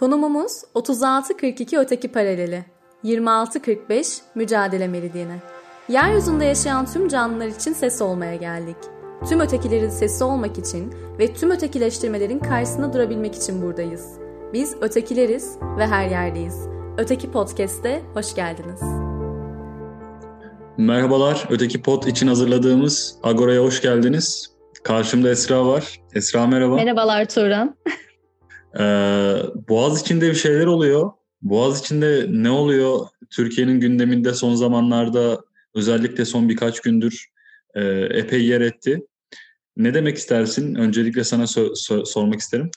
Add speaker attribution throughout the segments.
Speaker 1: Konumumuz 3642 öteki paraleli, 2645 mücadele meridyeni. Yeryüzünde yaşayan tüm canlılar için ses olmaya geldik. Tüm ötekilerin sesi olmak için ve tüm ötekileştirmelerin karşısında durabilmek için buradayız. Biz ötekileriz ve her yerdeyiz. Öteki Podcast'te hoş geldiniz.
Speaker 2: Merhabalar, Öteki Pod için hazırladığımız Agora'ya hoş geldiniz. Karşımda Esra var. Esra merhaba.
Speaker 1: Merhabalar Turan.
Speaker 2: Ee, Boğaz içinde bir şeyler oluyor. Boğaz içinde ne oluyor? Türkiye'nin gündeminde son zamanlarda özellikle son birkaç gündür e, epey yer etti. Ne demek istersin? Öncelikle sana so- so- sormak isterim.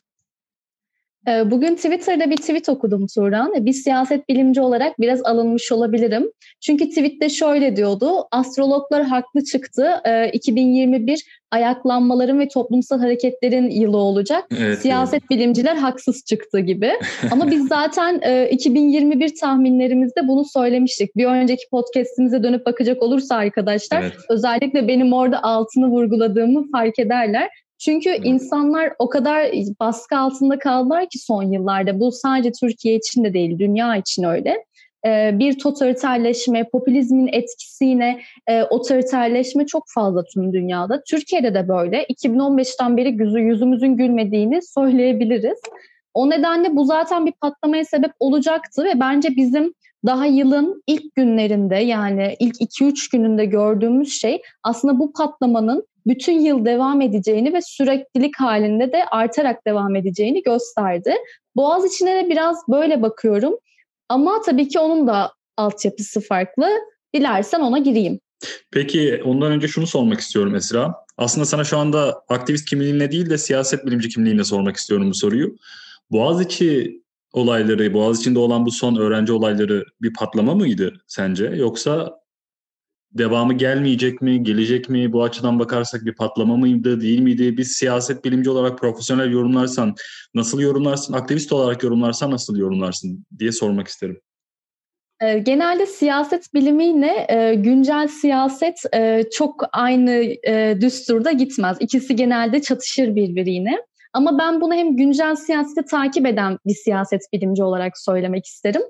Speaker 3: Ee, bugün Twitter'da bir tweet okudum Turan. Bir siyaset bilimci olarak biraz alınmış olabilirim. Çünkü tweette şöyle diyordu. Astrologlar haklı çıktı. 2021 ee, ayaklanmaların ve toplumsal hareketlerin yılı olacak. Evet, siyaset evet. bilimciler haksız çıktı gibi. Ama biz zaten 2021 e, tahminlerimizde bunu söylemiştik. Bir önceki podcast'imize dönüp bakacak olursa arkadaşlar evet. özellikle benim orada altını vurguladığımı fark ederler. Çünkü evet. insanlar o kadar baskı altında kaldılar ki son yıllarda. Bu sadece Türkiye için de değil, dünya için öyle. Bir totaliterleşme, popülizmin etkisiyle e, otoriterleşme çok fazla tüm dünyada. Türkiye'de de böyle. 2015'ten beri yüzü, yüzümüzün gülmediğini söyleyebiliriz. O nedenle bu zaten bir patlamaya sebep olacaktı ve bence bizim daha yılın ilk günlerinde yani ilk 2-3 gününde gördüğümüz şey aslında bu patlamanın bütün yıl devam edeceğini ve süreklilik halinde de artarak devam edeceğini gösterdi. Boğaz içine de biraz böyle bakıyorum. Ama tabii ki onun da altyapısı farklı. Dilersen ona gireyim.
Speaker 2: Peki ondan önce şunu sormak istiyorum Esra. Aslında sana şu anda aktivist kimliğinle değil de siyaset bilimci kimliğinle sormak istiyorum bu soruyu. Boğaziçi olayları, Boğaziçi'nde olan bu son öğrenci olayları bir patlama mıydı sence? Yoksa devamı gelmeyecek mi, gelecek mi? Bu açıdan bakarsak bir patlama mıydı, değil miydi? Biz siyaset bilimci olarak profesyonel yorumlarsan nasıl yorumlarsın? Aktivist olarak yorumlarsan nasıl yorumlarsın diye sormak isterim.
Speaker 3: Ee, genelde siyaset bilimiyle e, güncel siyaset e, çok aynı e, düsturda gitmez. İkisi genelde çatışır birbirine. Ama ben bunu hem güncel siyaseti takip eden bir siyaset bilimci olarak söylemek isterim.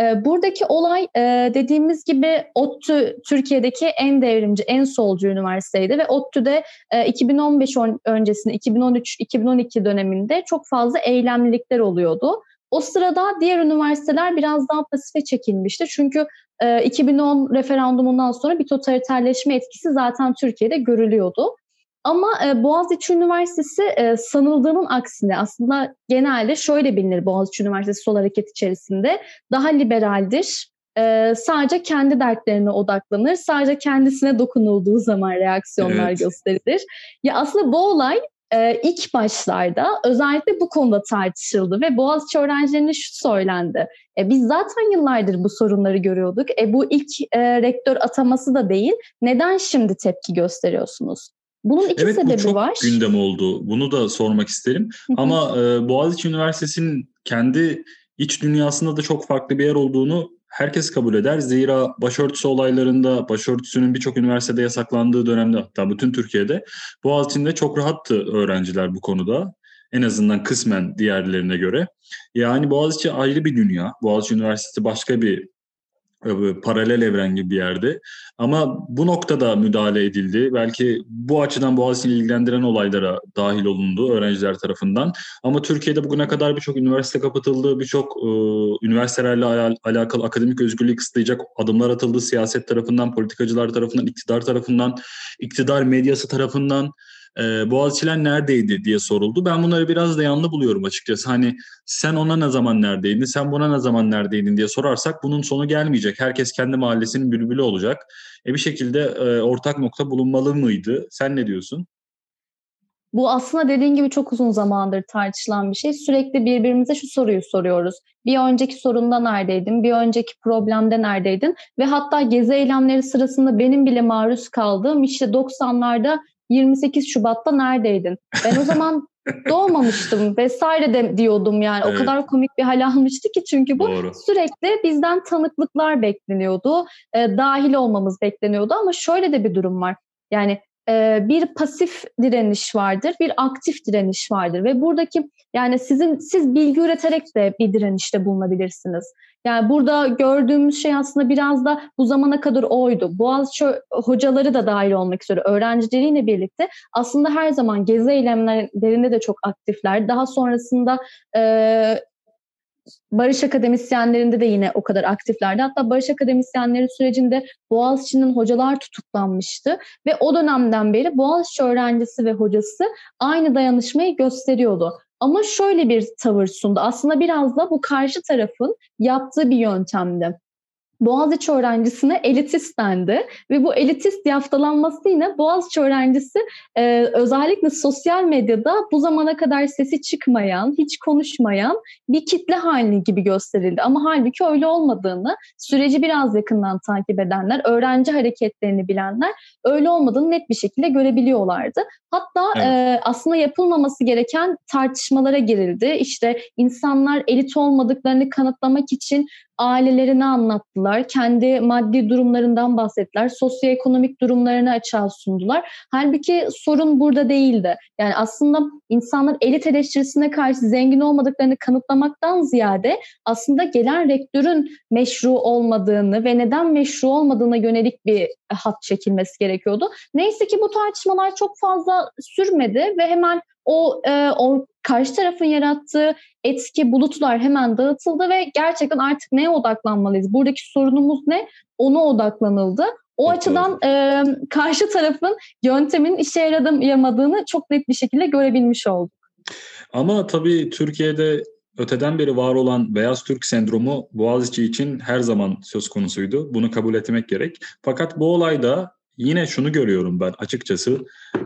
Speaker 3: Ee, buradaki olay e, dediğimiz gibi ODTÜ Türkiye'deki en devrimci, en solcu üniversiteydi ve ODTÜ'de 2015 e, öncesinde 2013-2012 döneminde çok fazla eylemlilikler oluyordu. O sırada diğer üniversiteler biraz daha pasife çekilmişti. Çünkü 2010 e, referandumundan sonra bir totaliterleşme etkisi zaten Türkiye'de görülüyordu. Ama e, Boğaziçi Üniversitesi e, sanıldığının aksine aslında genelde şöyle bilinir Boğaziçi Üniversitesi Sol Hareket içerisinde daha liberaldir. E, sadece kendi dertlerine odaklanır. Sadece kendisine dokunulduğu zaman reaksiyonlar evet. gösterilir. Ya aslında bu olay e, ilk başlarda özellikle bu konuda tartışıldı ve Boğaziçi öğrencilerine şu söylendi. E, biz zaten yıllardır bu sorunları görüyorduk. E, bu ilk e, rektör ataması da değil. Neden şimdi tepki gösteriyorsunuz? Bunun iki
Speaker 2: evet,
Speaker 3: sebebi
Speaker 2: bu çok
Speaker 3: var.
Speaker 2: gündem oldu. Bunu da sormak isterim. Ama e, Boğaziçi Üniversitesi'nin kendi iç dünyasında da çok farklı bir yer olduğunu herkes kabul eder. Zira başörtüsü olaylarında başörtüsünün birçok üniversitede yasaklandığı dönemde hatta bütün Türkiye'de Boğaziçi'nde çok rahattı öğrenciler bu konuda. En azından kısmen diğerlerine göre. Yani Boğaziçi ayrı bir dünya. Boğaziçi Üniversitesi başka bir paralel evren gibi bir yerde. Ama bu noktada müdahale edildi. Belki bu açıdan Boğaziçi'ni ilgilendiren olaylara dahil olundu öğrenciler tarafından. Ama Türkiye'de bugüne kadar birçok üniversite kapatıldı, birçok e, üniversitelerle al- alakalı akademik özgürlüğü kısıtlayacak adımlar atıldı. Siyaset tarafından, politikacılar tarafından, iktidar tarafından, iktidar medyası tarafından e, Boğaziçi'ler neredeydi diye soruldu. Ben bunları biraz da yanlı buluyorum açıkçası. Hani sen ona ne zaman neredeydin, sen buna ne zaman neredeydin diye sorarsak bunun sonu gelmeyecek. Herkes kendi mahallesinin bülbülü olacak. E bir şekilde e, ortak nokta bulunmalı mıydı? Sen ne diyorsun?
Speaker 3: Bu aslında dediğin gibi çok uzun zamandır tartışılan bir şey. Sürekli birbirimize şu soruyu soruyoruz. Bir önceki sorunda neredeydin? Bir önceki problemde neredeydin? Ve hatta gezi eylemleri sırasında benim bile maruz kaldığım işte 90'larda 28 Şubat'ta neredeydin? Ben o zaman doğmamıştım vesaire de diyordum yani. Evet. O kadar komik bir hal almıştı ki çünkü bu Doğru. sürekli bizden tanıklıklar bekleniyordu. E, dahil olmamız bekleniyordu ama şöyle de bir durum var. Yani bir pasif direniş vardır, bir aktif direniş vardır ve buradaki yani sizin siz bilgi üreterek de bir direnişte bulunabilirsiniz. Yani burada gördüğümüz şey aslında biraz da bu zamana kadar oydu. Boğaziçi hocaları da dahil olmak üzere öğrencileriyle birlikte aslında her zaman gezi eylemlerinde de çok aktifler. Daha sonrasında e, Barış akademisyenlerinde de yine o kadar aktiflerdi. Hatta Barış akademisyenleri sürecinde Boğaziçi'nin hocalar tutuklanmıştı ve o dönemden beri Boğaziçi öğrencisi ve hocası aynı dayanışmayı gösteriyordu. Ama şöyle bir tavır sundu. Aslında biraz da bu karşı tarafın yaptığı bir yöntemdi. Boğaziçi öğrencisine elitist dendi ve bu elitist yaftalanmasıyla Boğaziçi öğrencisi e, özellikle sosyal medyada bu zamana kadar sesi çıkmayan, hiç konuşmayan bir kitle haline gibi gösterildi. Ama halbuki öyle olmadığını süreci biraz yakından takip edenler, öğrenci hareketlerini bilenler öyle olmadığını net bir şekilde görebiliyorlardı. Hatta evet. e, aslında yapılmaması gereken tartışmalara girildi. İşte insanlar elit olmadıklarını kanıtlamak için ailelerini anlattılar. Kendi maddi durumlarından bahsettiler. Sosyoekonomik durumlarını açığa sundular. Halbuki sorun burada değildi. Yani aslında insanlar elit eleştirisine karşı zengin olmadıklarını kanıtlamaktan ziyade aslında gelen rektörün meşru olmadığını ve neden meşru olmadığına yönelik bir hat çekilmesi gerekiyordu. Neyse ki bu tartışmalar çok fazla sürmedi ve hemen o, e, o karşı tarafın yarattığı etki bulutlar hemen dağıtıldı ve gerçekten artık neye odaklanmalıyız? Buradaki sorunumuz ne? Ona odaklanıldı. O evet, açıdan e, karşı tarafın yöntemin işe yaramadığını çok net bir şekilde görebilmiş olduk.
Speaker 2: Ama tabii Türkiye'de öteden beri var olan beyaz Türk sendromu Boğaziçi için her zaman söz konusuydu. Bunu kabul etmek gerek. Fakat bu olayda yine şunu görüyorum ben açıkçası.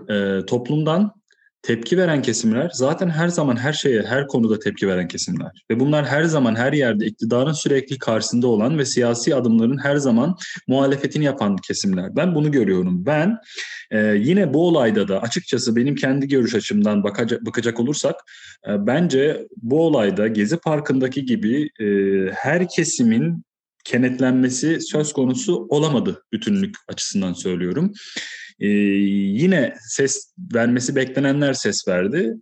Speaker 2: E, toplumdan tepki veren kesimler zaten her zaman her şeye, her konuda tepki veren kesimler. Ve bunlar her zaman her yerde iktidarın sürekli karşısında olan ve siyasi adımların her zaman muhalefetini yapan kesimler. Ben bunu görüyorum. Ben e, yine bu olayda da açıkçası benim kendi görüş açımdan bakacak, bakacak olursak e, bence bu olayda Gezi Parkı'ndaki gibi e, her kesimin kenetlenmesi söz konusu olamadı bütünlük açısından söylüyorum. Ee, yine ses vermesi beklenenler ses verdi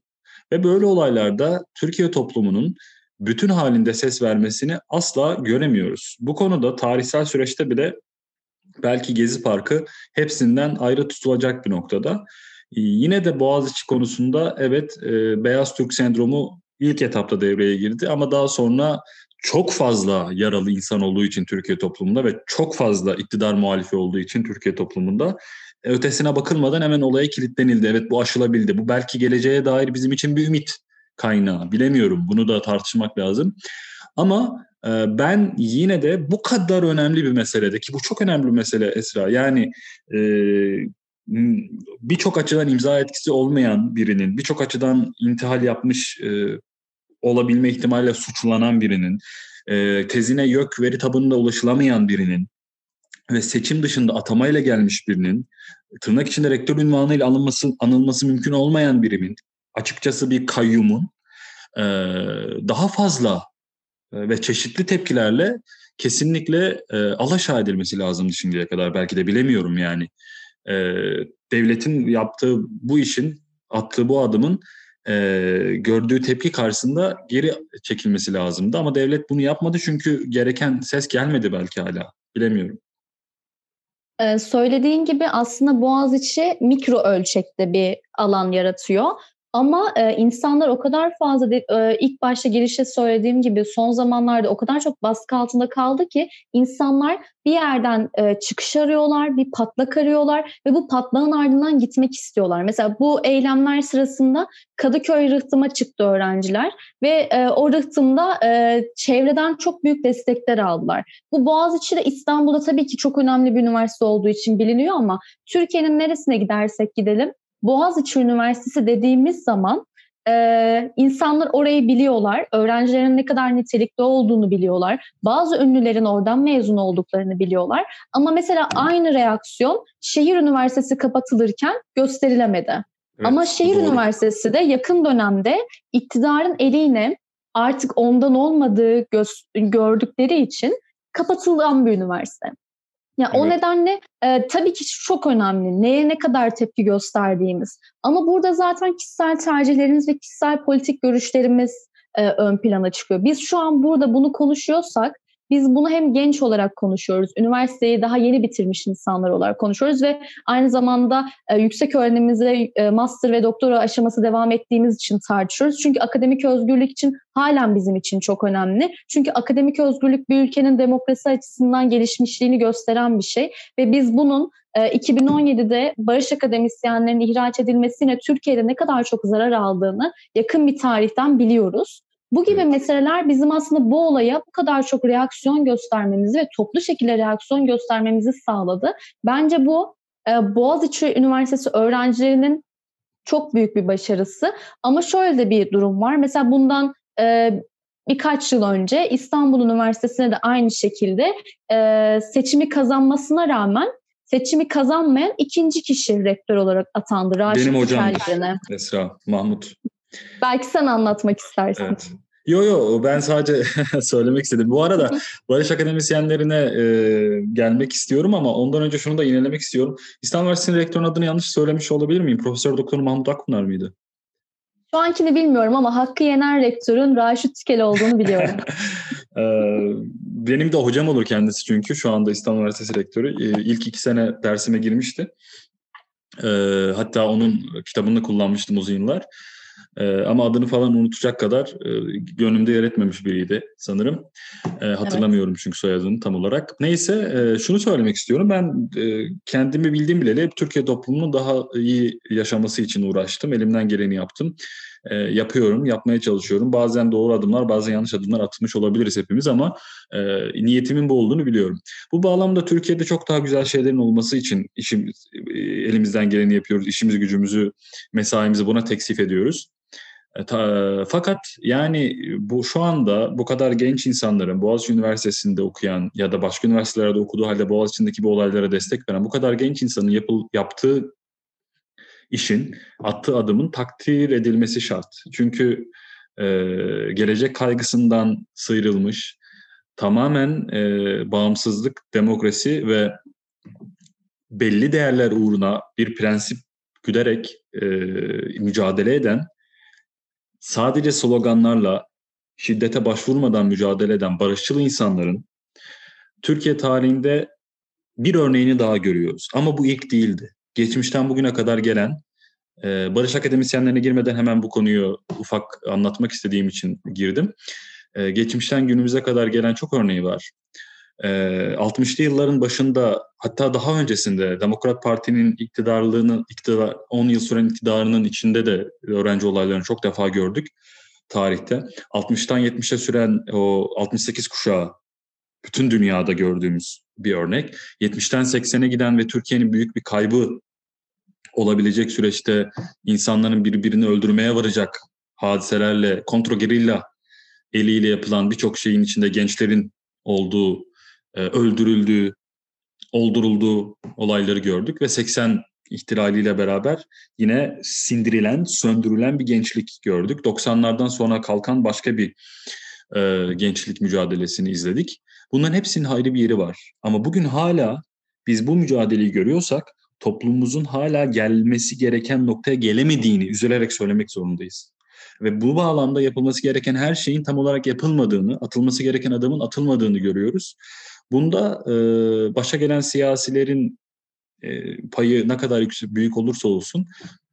Speaker 2: ve böyle olaylarda Türkiye toplumunun bütün halinde ses vermesini asla göremiyoruz. Bu konuda tarihsel süreçte bile belki Gezi Parkı hepsinden ayrı tutulacak bir noktada. Ee, yine de Boğaziçi konusunda evet e, Beyaz Türk sendromu ilk etapta devreye girdi ama daha sonra çok fazla yaralı insan olduğu için Türkiye toplumunda ve çok fazla iktidar muhalifi olduğu için Türkiye toplumunda ötesine bakılmadan hemen olaya kilitlenildi. Evet bu aşılabildi. Bu belki geleceğe dair bizim için bir ümit kaynağı. Bilemiyorum. Bunu da tartışmak lazım. Ama e, ben yine de bu kadar önemli bir meselede ki bu çok önemli bir mesele Esra. Yani e, birçok açıdan imza etkisi olmayan birinin, birçok açıdan intihal yapmış e, olabilme ihtimaliyle suçlanan birinin, e, tezine YÖK veri tabanında ulaşılamayan birinin ve seçim dışında atamayla gelmiş birinin, tırnak içinde rektör ünvanıyla anılması, anılması mümkün olmayan birimin, açıkçası bir kayyumun e, daha fazla ve çeşitli tepkilerle kesinlikle e, alaşağı edilmesi lazım şimdiye kadar. Belki de bilemiyorum yani. E, devletin yaptığı bu işin, attığı bu adımın e, gördüğü tepki karşısında geri çekilmesi lazımdı. Ama devlet bunu yapmadı çünkü gereken ses gelmedi belki hala. Bilemiyorum.
Speaker 3: Ee, söylediğin gibi aslında Boğaziçi mikro ölçekte bir alan yaratıyor. Ama e, insanlar o kadar fazla de, e, ilk başta girişte söylediğim gibi son zamanlarda o kadar çok baskı altında kaldı ki insanlar bir yerden e, çıkış arıyorlar, bir patlak arıyorlar ve bu patlağın ardından gitmek istiyorlar. Mesela bu eylemler sırasında Kadıköy rıhtıma çıktı öğrenciler ve e, o rıhtımda e, çevreden çok büyük destekler aldılar. Bu Boğaziçi de İstanbul'da tabii ki çok önemli bir üniversite olduğu için biliniyor ama Türkiye'nin neresine gidersek gidelim Boğaziçi Üniversitesi dediğimiz zaman e, insanlar orayı biliyorlar. Öğrencilerin ne kadar nitelikli olduğunu biliyorlar. Bazı ünlülerin oradan mezun olduklarını biliyorlar. Ama mesela aynı reaksiyon şehir üniversitesi kapatılırken gösterilemedi. Evet, Ama şehir doğru. üniversitesi de yakın dönemde iktidarın eliyle artık ondan olmadığı göz, gördükleri için kapatılan bir üniversite. Ya evet. o nedenle e, tabii ki çok önemli. Neye ne kadar tepki gösterdiğimiz. Ama burada zaten kişisel tercihlerimiz ve kişisel politik görüşlerimiz e, ön plana çıkıyor. Biz şu an burada bunu konuşuyorsak biz bunu hem genç olarak konuşuyoruz, üniversiteyi daha yeni bitirmiş insanlar olarak konuşuyoruz ve aynı zamanda e, yüksek öğrenimimize e, master ve doktora aşaması devam ettiğimiz için tartışıyoruz. Çünkü akademik özgürlük için halen bizim için çok önemli. Çünkü akademik özgürlük bir ülkenin demokrasi açısından gelişmişliğini gösteren bir şey ve biz bunun 2017'de e, barış akademisyenlerinin ihraç edilmesiyle Türkiye'de ne kadar çok zarar aldığını yakın bir tarihten biliyoruz. Bu gibi evet. meseleler bizim aslında bu olaya bu kadar çok reaksiyon göstermemizi ve toplu şekilde reaksiyon göstermemizi sağladı. Bence bu e, Boğaziçi Üniversitesi öğrencilerinin çok büyük bir başarısı. Ama şöyle de bir durum var. Mesela bundan e, birkaç yıl önce İstanbul Üniversitesi'ne de aynı şekilde e, seçimi kazanmasına rağmen seçimi kazanmayan ikinci kişi rektör olarak atandı.
Speaker 2: Raşit Benim hocam Esra, Mahmut.
Speaker 3: Belki sen anlatmak istersin. Evet.
Speaker 2: Yo yo ben sadece söylemek istedim. Bu arada Barış Akademisyenlerine e, gelmek istiyorum ama ondan önce şunu da inelemek istiyorum. İstanbul Üniversitesi'nin rektörün adını yanlış söylemiş olabilir miyim? Profesör Doktor Mahmut Akpınar mıydı?
Speaker 3: Şu ankini bilmiyorum ama Hakkı Yener rektörün Raşit Tükel olduğunu biliyorum.
Speaker 2: Benim de hocam olur kendisi çünkü şu anda İstanbul Üniversitesi rektörü. İlk iki sene dersime girmişti. Hatta onun kitabını kullanmıştım uzun yıllar. E, ama adını falan unutacak kadar e, gönlümde yer etmemiş biriydi sanırım. E, hatırlamıyorum evet. çünkü soyadını tam olarak. Neyse e, şunu söylemek istiyorum. Ben e, kendimi bildiğim bileli hep Türkiye toplumunun daha iyi yaşaması için uğraştım. Elimden geleni yaptım. E, yapıyorum, yapmaya çalışıyorum. Bazen doğru adımlar, bazen yanlış adımlar atmış olabiliriz hepimiz ama e, niyetimin bu olduğunu biliyorum. Bu bağlamda Türkiye'de çok daha güzel şeylerin olması için işim, e, elimizden geleni yapıyoruz. İşimizi, gücümüzü, mesaimizi buna teksif ediyoruz. E, ta, fakat yani bu şu anda bu kadar genç insanların Boğaziçi Üniversitesi'nde okuyan ya da başka üniversitelerde okuduğu halde Boğaziçi'ndeki bu olaylara destek veren bu kadar genç insanın yapıl, yaptığı işin, attığı adımın takdir edilmesi şart. Çünkü e, gelecek kaygısından sıyrılmış, tamamen e, bağımsızlık, demokrasi ve belli değerler uğruna bir prensip güderek e, mücadele eden sadece sloganlarla şiddete başvurmadan mücadele eden barışçıl insanların Türkiye tarihinde bir örneğini daha görüyoruz. Ama bu ilk değildi. Geçmişten bugüne kadar gelen e, barış akademisyenlerine girmeden hemen bu konuyu ufak anlatmak istediğim için girdim. E, geçmişten günümüze kadar gelen çok örneği var. 60'lı yılların başında hatta daha öncesinde Demokrat Parti'nin iktidarlığını iktidar 10 yıl süren iktidarının içinde de öğrenci olaylarını çok defa gördük tarihte. 60'tan 70'e süren o 68 kuşağı bütün dünyada gördüğümüz bir örnek. 70'ten 80'e giden ve Türkiye'nin büyük bir kaybı olabilecek süreçte insanların birbirini öldürmeye varacak hadiselerle kontrogerilla eliyle yapılan birçok şeyin içinde gençlerin olduğu e, öldürüldüğü, oldurulduğu olayları gördük ve 80 ihtilaliyle beraber yine sindirilen, söndürülen bir gençlik gördük. 90'lardan sonra kalkan başka bir e, gençlik mücadelesini izledik. Bunların hepsinin ayrı bir yeri var. Ama bugün hala biz bu mücadeleyi görüyorsak toplumumuzun hala gelmesi gereken noktaya gelemediğini üzülerek söylemek zorundayız. Ve bu bağlamda yapılması gereken her şeyin tam olarak yapılmadığını, atılması gereken adımın atılmadığını görüyoruz. Bunda e, başa gelen siyasilerin e, payı ne kadar yüksek, büyük olursa olsun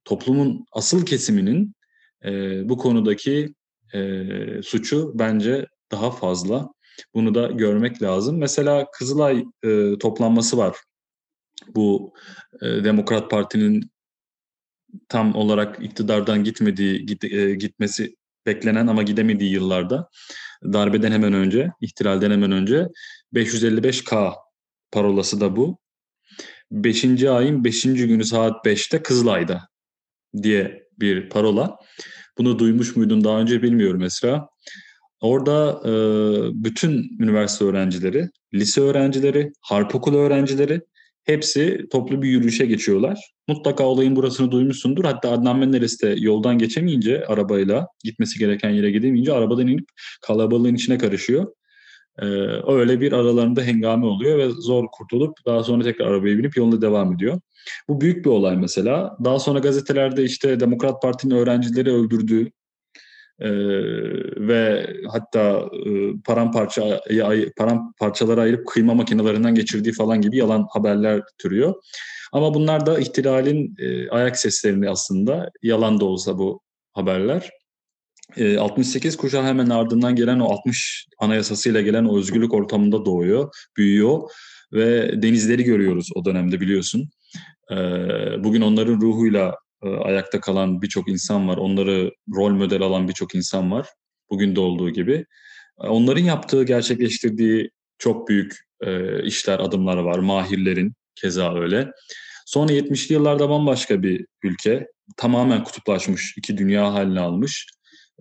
Speaker 2: toplumun asıl kesiminin e, bu konudaki e, suçu bence daha fazla. Bunu da görmek lazım. Mesela Kızılay e, toplanması var. Bu e, Demokrat Parti'nin tam olarak iktidardan gitmediği, git, e, gitmesi beklenen ama gidemediği yıllarda darbeden hemen önce, ihtilalden hemen önce 555K parolası da bu. 5. ayın 5. günü saat 5'te Kızılay'da diye bir parola. Bunu duymuş muydun daha önce bilmiyorum Esra. Orada e, bütün üniversite öğrencileri, lise öğrencileri, harp okulu öğrencileri hepsi toplu bir yürüyüşe geçiyorlar. Mutlaka olayın burasını duymuşsundur. Hatta Adnan Menderes de yoldan geçemeyince arabayla gitmesi gereken yere gidemeyince arabadan inip kalabalığın içine karışıyor. Ee, öyle bir aralarında hengame oluyor ve zor kurtulup daha sonra tekrar arabaya binip yoluna devam ediyor. Bu büyük bir olay mesela. Daha sonra gazetelerde işte Demokrat Parti'nin öğrencileri öldürdüğü e, ve hatta e, paramparça paramparçalara ayırıp kıyma makinelerinden geçirdiği falan gibi yalan haberler türüyor. Ama bunlar da ihtilalin e, ayak seslerini aslında yalan da olsa bu haberler. 68 kuşağı hemen ardından gelen o 60 anayasasıyla gelen o özgürlük ortamında doğuyor, büyüyor ve denizleri görüyoruz o dönemde biliyorsun. Bugün onların ruhuyla ayakta kalan birçok insan var. Onları rol model alan birçok insan var. Bugün de olduğu gibi. Onların yaptığı, gerçekleştirdiği çok büyük işler, adımlar var. Mahirlerin keza öyle. Sonra 70'li yıllarda bambaşka bir ülke. Tamamen kutuplaşmış, iki dünya haline almış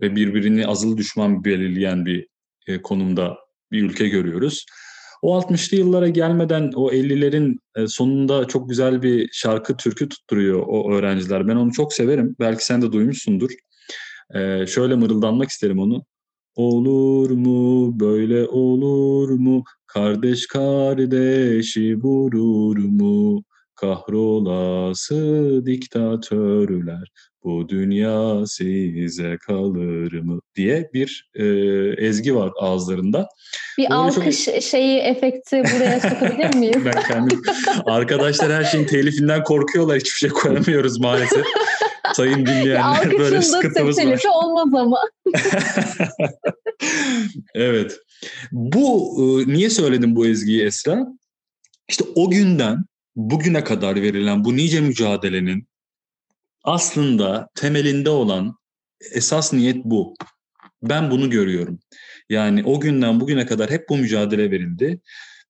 Speaker 2: ve birbirini azılı düşman belirleyen bir e, konumda bir ülke görüyoruz. O 60'lı yıllara gelmeden o 50'lerin e, sonunda çok güzel bir şarkı türkü tutturuyor o öğrenciler. Ben onu çok severim. Belki sen de duymuşsundur. Ee, şöyle mırıldanmak isterim onu. Olur mu böyle olur mu kardeş kardeşi vurur mu kahrolası diktatörler bu dünya size kalır mı diye bir e, ezgi var ağızlarında.
Speaker 3: Bir Böyle alkış çok... şeyi efekti buraya sokabilir miyiz?
Speaker 2: ben kendim arkadaşlar her şeyin telifinden korkuyorlar hiçbir şey koyamıyoruz maalesef. Sayın dinleyenler böyle sıkıntımız var. Alkışın
Speaker 3: olmaz ama.
Speaker 2: evet. Bu e, niye söyledim bu ezgiyi Esra? İşte o günden bugüne kadar verilen bu nice mücadelenin aslında temelinde olan esas niyet bu. Ben bunu görüyorum. Yani o günden bugüne kadar hep bu mücadele verildi.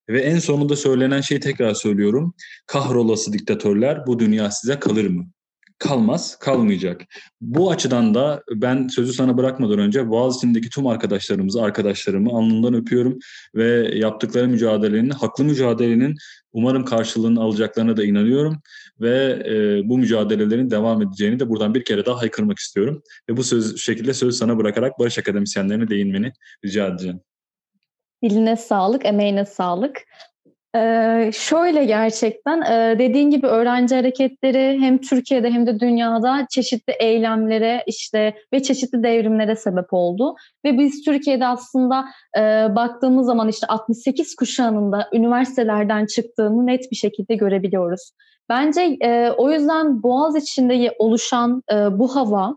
Speaker 2: Ve en sonunda söylenen şeyi tekrar söylüyorum. Kahrolası diktatörler bu dünya size kalır mı? Kalmaz, kalmayacak. Bu açıdan da ben sözü sana bırakmadan önce Boğaziçi'ndeki tüm arkadaşlarımızı, arkadaşlarımı alnından öpüyorum ve yaptıkları mücadelenin, haklı mücadelenin umarım karşılığını alacaklarına da inanıyorum ve e, bu mücadelelerin devam edeceğini de buradan bir kere daha haykırmak istiyorum. Ve bu söz, şekilde sözü sana bırakarak Barış Akademisyenlerine değinmeni rica edeceğim.
Speaker 3: Diline sağlık, emeğine sağlık. Ee, şöyle gerçekten e, dediğin gibi öğrenci hareketleri hem Türkiye'de hem de dünyada çeşitli eylemlere işte ve çeşitli devrimlere sebep oldu. Ve biz Türkiye'de aslında e, baktığımız zaman işte 68 kuşağının da üniversitelerden çıktığını net bir şekilde görebiliyoruz. Bence e, o yüzden Boğaz içinde oluşan e, bu hava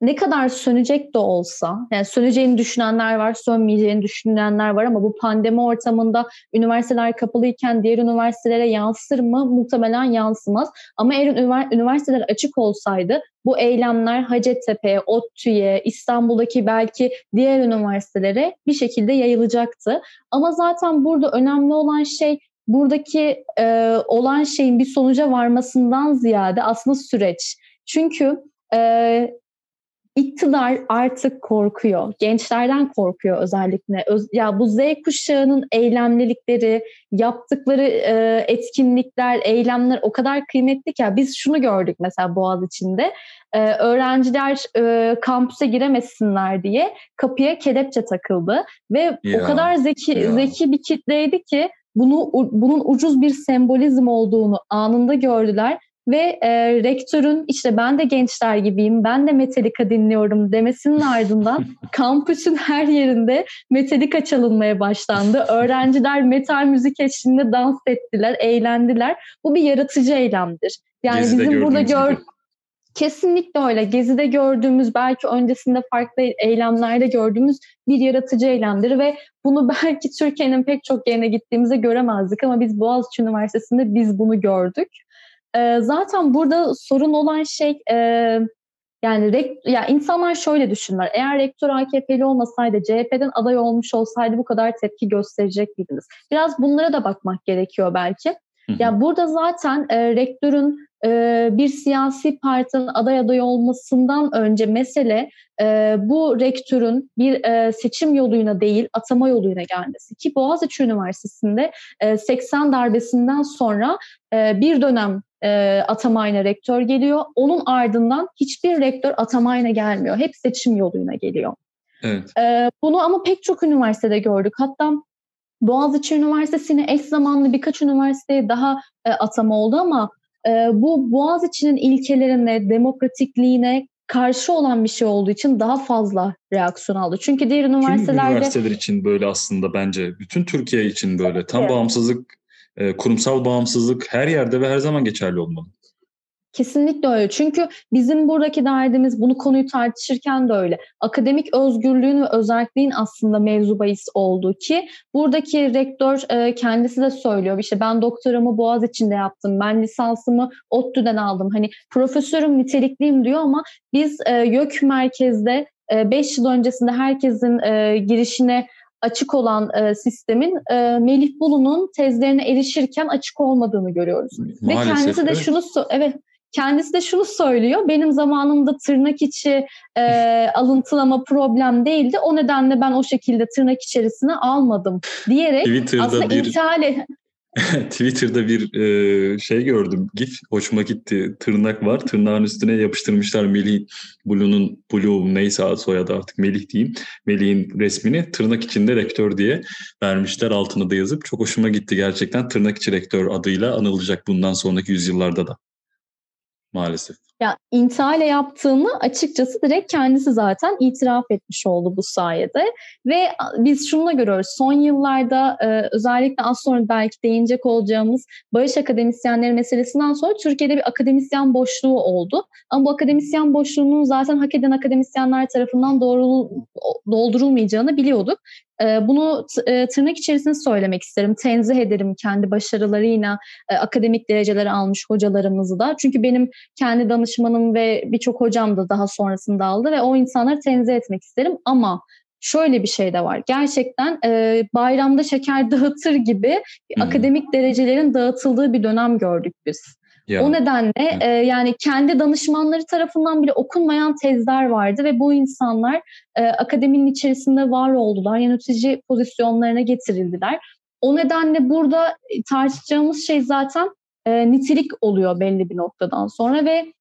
Speaker 3: ne kadar sönecek de olsa, yani söneceğini düşünenler var, sönmeyeceğini düşünenler var ama bu pandemi ortamında üniversiteler kapalıyken diğer üniversitelere yansır mı? Muhtemelen yansımaz. Ama eğer üniversiteler açık olsaydı bu eylemler Hacettepe, ODTÜ'ye, İstanbul'daki belki diğer üniversitelere bir şekilde yayılacaktı. Ama zaten burada önemli olan şey buradaki e, olan şeyin bir sonuca varmasından ziyade aslında süreç. Çünkü e, iktidar artık korkuyor. Gençlerden korkuyor özellikle. Öz, ya bu Z kuşağının eylemlilikleri, yaptıkları e, etkinlikler, eylemler o kadar kıymetli ki. Biz şunu gördük mesela Boğaz içinde. E, öğrenciler e, kampüse giremesinler diye kapıya kelepçe takıldı ve ya, o kadar zeki ya. zeki bir kitleydi ki bunu bunun ucuz bir sembolizm olduğunu anında gördüler ve e, rektörün işte ben de gençler gibiyim, ben de Metallica dinliyorum demesinin ardından kampüsün her yerinde Metallica çalınmaya başlandı. Öğrenciler metal müzik eşliğinde dans ettiler, eğlendiler. Bu bir yaratıcı eylemdir. Yani Gezide bizim burada gör Kesinlikle öyle. Gezi'de gördüğümüz, belki öncesinde farklı eylemlerde gördüğümüz bir yaratıcı eylemdir ve bunu belki Türkiye'nin pek çok yerine gittiğimizde göremezdik ama biz Boğaziçi Üniversitesi'nde biz bunu gördük. E, zaten burada sorun olan şey e, yani rek, ya insanlar şöyle düşünürler. Eğer rektör AKP'li olmasaydı, CHP'den aday olmuş olsaydı bu kadar tepki gösterecek miydiniz? Biraz bunlara da bakmak gerekiyor belki. Ya yani burada zaten e, rektörün e, bir siyasi partinin aday aday olmasından önce mesele e, bu rektörün bir e, seçim yoluyla değil atama yoluyla gelmesi. Ki Boğaziçi Üniversitesi'nde e, 80 darbesinden sonra e, bir dönem e, atamayla rektör geliyor. Onun ardından hiçbir rektör atamayla gelmiyor. Hep seçim yoluyla geliyor. Evet. E, bunu ama pek çok üniversitede gördük. Hatta Boğaziçi Üniversitesi'ne eş zamanlı birkaç üniversiteye daha e, atama oldu ama e, bu Boğaziçi'nin ilkelerine, demokratikliğine karşı olan bir şey olduğu için daha fazla reaksiyon aldı. Çünkü diğer üniversitelerde...
Speaker 2: Tüm üniversiteler için böyle aslında bence. Bütün Türkiye için böyle. Tam bağımsızlık, e, kurumsal bağımsızlık her yerde ve her zaman geçerli olmalı.
Speaker 3: Kesinlikle öyle. Çünkü bizim buradaki derdimiz bunu konuyu tartışırken de öyle. Akademik özgürlüğün ve özelliğin aslında mevzu bahis oldu ki buradaki rektör e, kendisi de söylüyor. İşte ben doktoramı Boğaz içinde yaptım. Ben lisansımı ODTÜ'den aldım. Hani profesörüm nitelikliyim diyor ama biz e, YÖK merkezde 5 e, yıl öncesinde herkesin e, girişine açık olan e, sistemin e, Melih Bulu'nun tezlerine erişirken açık olmadığını görüyoruz. Maalesef, Ve kendisi de evet. şunu evet Kendisi de şunu söylüyor. Benim zamanımda tırnak içi e, alıntılama problem değildi. O nedenle ben o şekilde tırnak içerisine almadım diyerek Twitter'da aslında bir... intihal
Speaker 2: Twitter'da bir e, şey gördüm. GIF hoşuma gitti. Tırnak var. Tırnağın üstüne yapıştırmışlar Melih Blue'nun Blue neyse soyadı artık Melih diyeyim. Melih'in resmini tırnak içinde rektör diye vermişler altını da yazıp. Çok hoşuma gitti gerçekten. Tırnak içi rektör adıyla anılacak bundan sonraki yüzyıllarda da maalesef.
Speaker 3: Ya intihale yaptığını açıkçası direkt kendisi zaten itiraf etmiş oldu bu sayede. Ve biz şunu görüyoruz. Son yıllarda e, özellikle az sonra belki değinecek olacağımız barış akademisyenleri meselesinden sonra Türkiye'de bir akademisyen boşluğu oldu. Ama bu akademisyen boşluğunun zaten hak eden akademisyenler tarafından doğru, doldurulmayacağını biliyorduk. Ee, bunu e, tırnak içerisinde söylemek isterim. Tenzih ederim kendi başarılarıyla e, akademik dereceleri almış hocalarımızı da. Çünkü benim kendi danışmanım ve birçok hocam da daha sonrasında aldı ve o insanları tenzih etmek isterim. Ama şöyle bir şey de var. Gerçekten e, bayramda şeker dağıtır gibi hmm. akademik derecelerin dağıtıldığı bir dönem gördük biz. Ya. O nedenle e, yani kendi danışmanları tarafından bile okunmayan tezler vardı ve bu insanlar e, akademinin içerisinde var oldular. Yönetici pozisyonlarına getirildiler. O nedenle burada tartışacağımız şey zaten e, nitelik oluyor belli bir noktadan sonra ve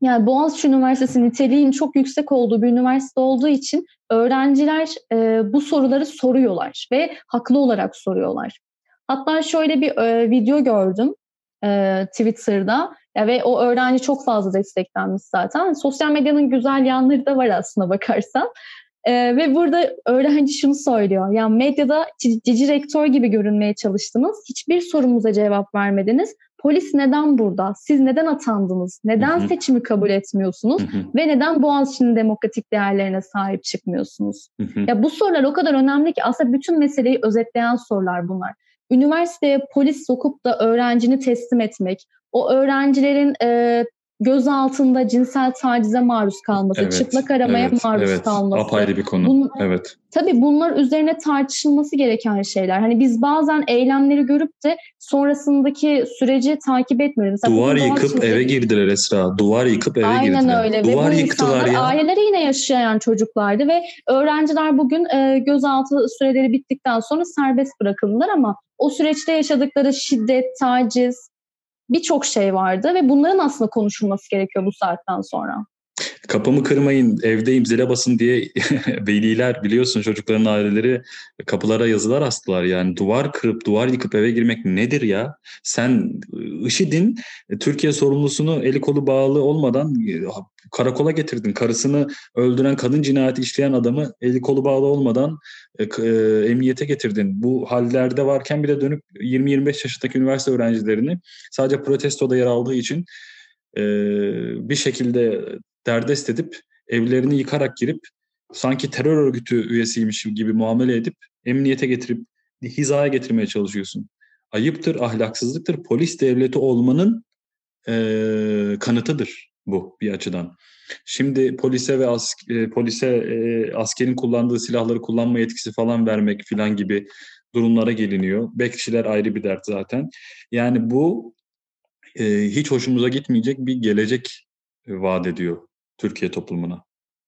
Speaker 3: yani Boğaziçi Üniversitesi niteliğin çok yüksek olduğu bir üniversite olduğu için öğrenciler e, bu soruları soruyorlar ve haklı olarak soruyorlar. Hatta şöyle bir e, video gördüm e, Twitter'da ya ve o öğrenci çok fazla desteklenmiş zaten. Sosyal medyanın güzel yanları da var aslında bakarsan. E, ve burada öğrenci şunu söylüyor. Yani medyada cici rektör gibi görünmeye çalıştınız. Hiçbir sorumuza cevap vermediniz. Polis neden burada? Siz neden atandınız? Neden Hı-hı. seçimi kabul etmiyorsunuz? Hı-hı. Ve neden Boğaziçi'nin demokratik değerlerine sahip çıkmıyorsunuz? Hı-hı. Ya bu sorular o kadar önemli ki aslında bütün meseleyi özetleyen sorular bunlar üniversiteye polis sokup da öğrencini teslim etmek, o öğrencilerin e, göz altında cinsel tacize maruz kalması, evet, çıplak aramaya evet, maruz evet. kalması.
Speaker 2: Apayrı bir konu. Bun, evet.
Speaker 3: Tabii bunlar üzerine tartışılması gereken şeyler. Hani biz bazen eylemleri görüp de sonrasındaki süreci takip etmiyoruz.
Speaker 2: Mesela Duvar yıkıp şimdi... eve girdiler Esra. Duvar yıkıp eve Aynen girdiler. Aynen öyle. Duvar Ve yıktılar ya.
Speaker 3: Aileleri yine yaşayan çocuklardı ve öğrenciler bugün e, gözaltı süreleri bittikten sonra serbest bırakıldılar ama o süreçte yaşadıkları şiddet, taciz, birçok şey vardı ve bunların aslında konuşulması gerekiyor bu saatten sonra.
Speaker 2: Kapımı kırmayın, evdeyim zile basın diye veliler biliyorsun çocukların aileleri kapılara yazılar astılar. Yani duvar kırıp duvar yıkıp eve girmek nedir ya? Sen IŞİD'in Türkiye sorumlusunu eli kolu bağlı olmadan karakola getirdin. Karısını öldüren kadın cinayeti işleyen adamı eli kolu bağlı olmadan e, e, emniyete getirdin. Bu hallerde varken bir de dönüp 20-25 yaşındaki üniversite öğrencilerini sadece protestoda yer aldığı için e, bir şekilde derdest edip evlerini yıkarak girip sanki terör örgütü üyesiymiş gibi muamele edip emniyete getirip hizaya getirmeye çalışıyorsun. Ayıptır, ahlaksızlıktır. Polis devleti olmanın e, kanıtıdır bu bir açıdan. Şimdi polise ve as, e, polise e, askerin kullandığı silahları kullanma yetkisi falan vermek filan gibi durumlara geliniyor. Bekçiler ayrı bir dert zaten. Yani bu e, hiç hoşumuza gitmeyecek bir gelecek vaat ediyor Türkiye toplumuna.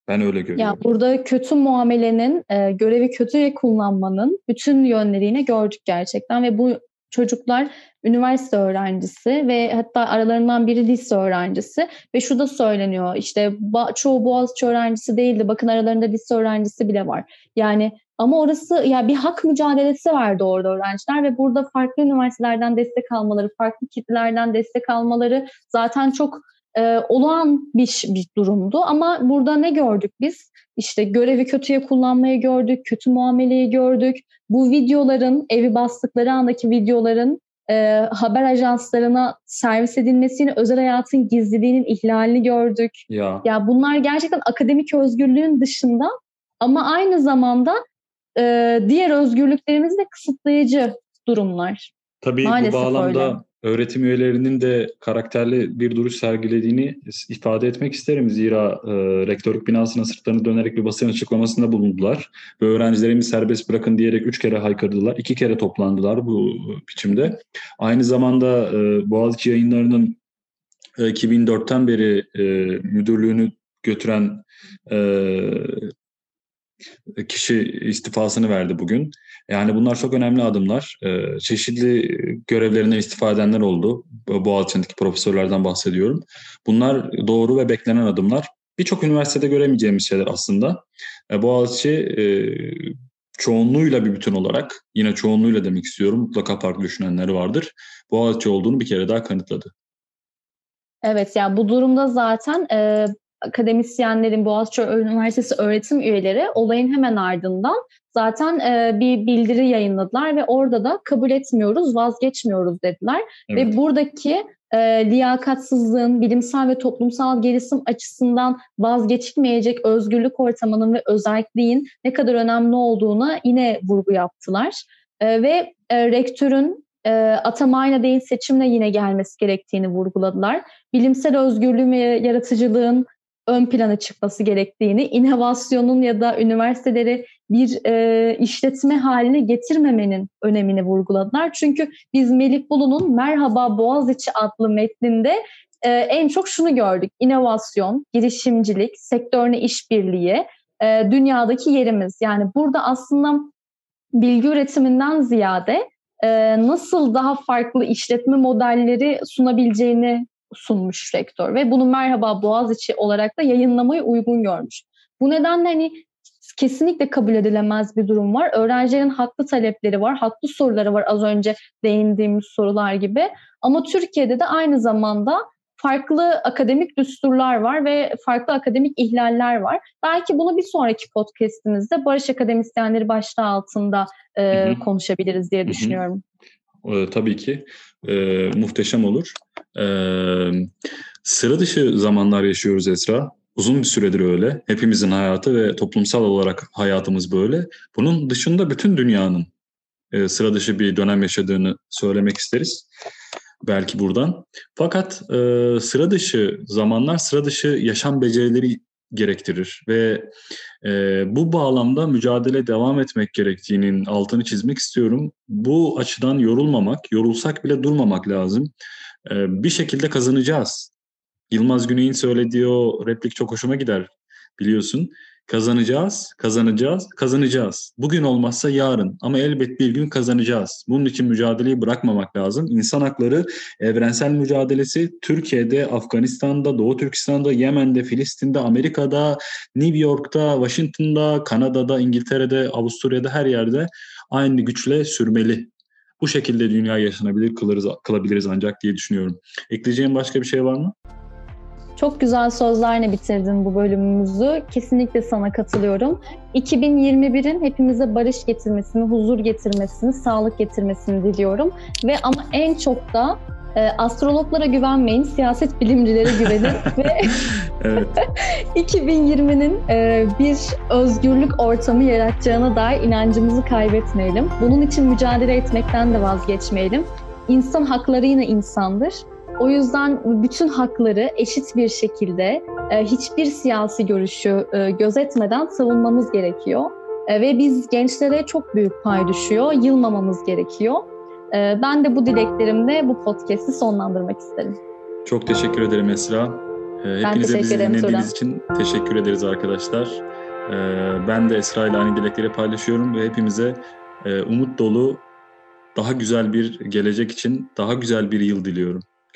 Speaker 2: Ben öyle görüyorum.
Speaker 3: Ya burada kötü muamelenin, e, görevi kötüye kullanmanın bütün yönlerini gördük gerçekten ve bu çocuklar üniversite öğrencisi ve hatta aralarından biri lise öğrencisi ve şu da söyleniyor işte çoğu Boğaziçi öğrencisi değildi bakın aralarında lise öğrencisi bile var. Yani ama orası ya bir hak mücadelesi vardı orada öğrenciler ve burada farklı üniversitelerden destek almaları, farklı kitlelerden destek almaları zaten çok e, olağan bir, bir durumdu. Ama burada ne gördük biz? İşte görevi kötüye kullanmayı gördük, kötü muameleyi gördük. Bu videoların, evi bastıkları andaki videoların e, haber ajanslarına servis edilmesini, özel hayatın gizliliğinin ihlalini gördük. Ya. ya bunlar gerçekten akademik özgürlüğün dışında ama aynı zamanda e, diğer özgürlüklerimizi de kısıtlayıcı durumlar.
Speaker 2: Tabii Maalesef bu bağlamda öyle öğretim üyelerinin de karakterli bir duruş sergilediğini ifade etmek isterim. Zira e, rektörlük binasına sırtlarını dönerek bir basın açıklamasında bulundular. Ve öğrencilerimi serbest bırakın diyerek üç kere haykırdılar. iki kere toplandılar bu biçimde. Aynı zamanda e, Boğaziçi yayınlarının e, 2004'ten beri e, müdürlüğünü götüren e, kişi istifasını verdi bugün. Yani bunlar çok önemli adımlar. Ee, çeşitli görevlerinden istifa edenler oldu. Boğaziçi'ndeki profesörlerden bahsediyorum. Bunlar doğru ve beklenen adımlar. Birçok üniversitede göremeyeceğimiz şeyler aslında. Ee, Boğaziçi e, çoğunluğuyla bir bütün olarak, yine çoğunluğuyla demek istiyorum, mutlaka farklı düşünenleri vardır. Boğaziçi olduğunu bir kere daha kanıtladı.
Speaker 3: Evet ya yani bu durumda zaten e, akademisyenlerin Boğaziçi Üniversitesi öğretim üyeleri olayın hemen ardından zaten e, bir bildiri yayınladılar ve orada da kabul etmiyoruz, vazgeçmiyoruz dediler. Evet. Ve buradaki e, liyakatsızlığın bilimsel ve toplumsal gelişim açısından vazgeçilmeyecek özgürlük ortamının ve özelliğin ne kadar önemli olduğuna yine vurgu yaptılar. E, ve e, rektörün e, atamayla değil seçimle yine gelmesi gerektiğini vurguladılar. Bilimsel özgürlüğün ve yaratıcılığın ön plana çıkması gerektiğini, inovasyonun ya da üniversiteleri bir e, işletme haline getirmemenin önemini vurguladılar. Çünkü biz Melih Bulu'nun Merhaba Boğaziçi adlı metninde e, en çok şunu gördük. İnovasyon, girişimcilik, sektörüne işbirliği, e, dünyadaki yerimiz. Yani burada aslında bilgi üretiminden ziyade e, nasıl daha farklı işletme modelleri sunabileceğini sunmuş rektör ve bunu Merhaba Boğaziçi olarak da yayınlamayı uygun görmüş. Bu nedenle hani kesinlikle kabul edilemez bir durum var. Öğrencilerin haklı talepleri var, haklı soruları var az önce değindiğimiz sorular gibi. Ama Türkiye'de de aynı zamanda farklı akademik düsturlar var ve farklı akademik ihlaller var. Belki bunu bir sonraki podcastimizde Barış Akademisyenleri başlığı altında e, hı hı. konuşabiliriz diye düşünüyorum.
Speaker 2: Hı hı. E, tabii ki e, muhteşem olur. E, sıra dışı zamanlar yaşıyoruz Esra. Uzun bir süredir öyle. Hepimizin hayatı ve toplumsal olarak hayatımız böyle. Bunun dışında bütün dünyanın e, sıra dışı bir dönem yaşadığını söylemek isteriz. Belki buradan. Fakat e, sıra dışı zamanlar sıra dışı yaşam becerileri gerektirir ve e, bu bağlamda mücadele devam etmek gerektiğinin altını çizmek istiyorum. Bu açıdan yorulmamak, yorulsak bile durmamak lazım. E, bir şekilde kazanacağız. Yılmaz Güney'in söylediği o replik çok hoşuma gider biliyorsun. Kazanacağız, kazanacağız, kazanacağız. Bugün olmazsa yarın ama elbet bir gün kazanacağız. Bunun için mücadeleyi bırakmamak lazım. İnsan hakları evrensel mücadelesi Türkiye'de, Afganistan'da, Doğu Türkistan'da, Yemen'de, Filistin'de, Amerika'da, New York'ta, Washington'da, Kanada'da, İngiltere'de, Avusturya'da her yerde aynı güçle sürmeli. Bu şekilde dünya yaşanabilir kılırız, kılabiliriz ancak diye düşünüyorum. Ekleyeceğim başka bir şey var mı?
Speaker 3: Çok güzel sözlerle bitirdin bu bölümümüzü. Kesinlikle sana katılıyorum. 2021'in hepimize barış getirmesini, huzur getirmesini, sağlık getirmesini diliyorum. Ve ama en çok da e, astrologlara güvenmeyin, siyaset bilimcilere güvenin ve 2020'nin e, bir özgürlük ortamı yaratacağına dair inancımızı kaybetmeyelim. Bunun için mücadele etmekten de vazgeçmeyelim. İnsan hakları yine insandır o yüzden bütün hakları eşit bir şekilde e, hiçbir siyasi görüşü e, gözetmeden savunmamız gerekiyor. E, ve biz gençlere çok büyük pay düşüyor, yılmamamız gerekiyor. Ben de bu dileklerimle bu podcast'i sonlandırmak isterim.
Speaker 2: Çok teşekkür ederim Esra. Hepinize bizi dinlediğiniz için teşekkür ederiz arkadaşlar. Ben de Esra ile aynı dilekleri paylaşıyorum ve hepimize umut dolu daha güzel bir gelecek için daha güzel bir yıl diliyorum.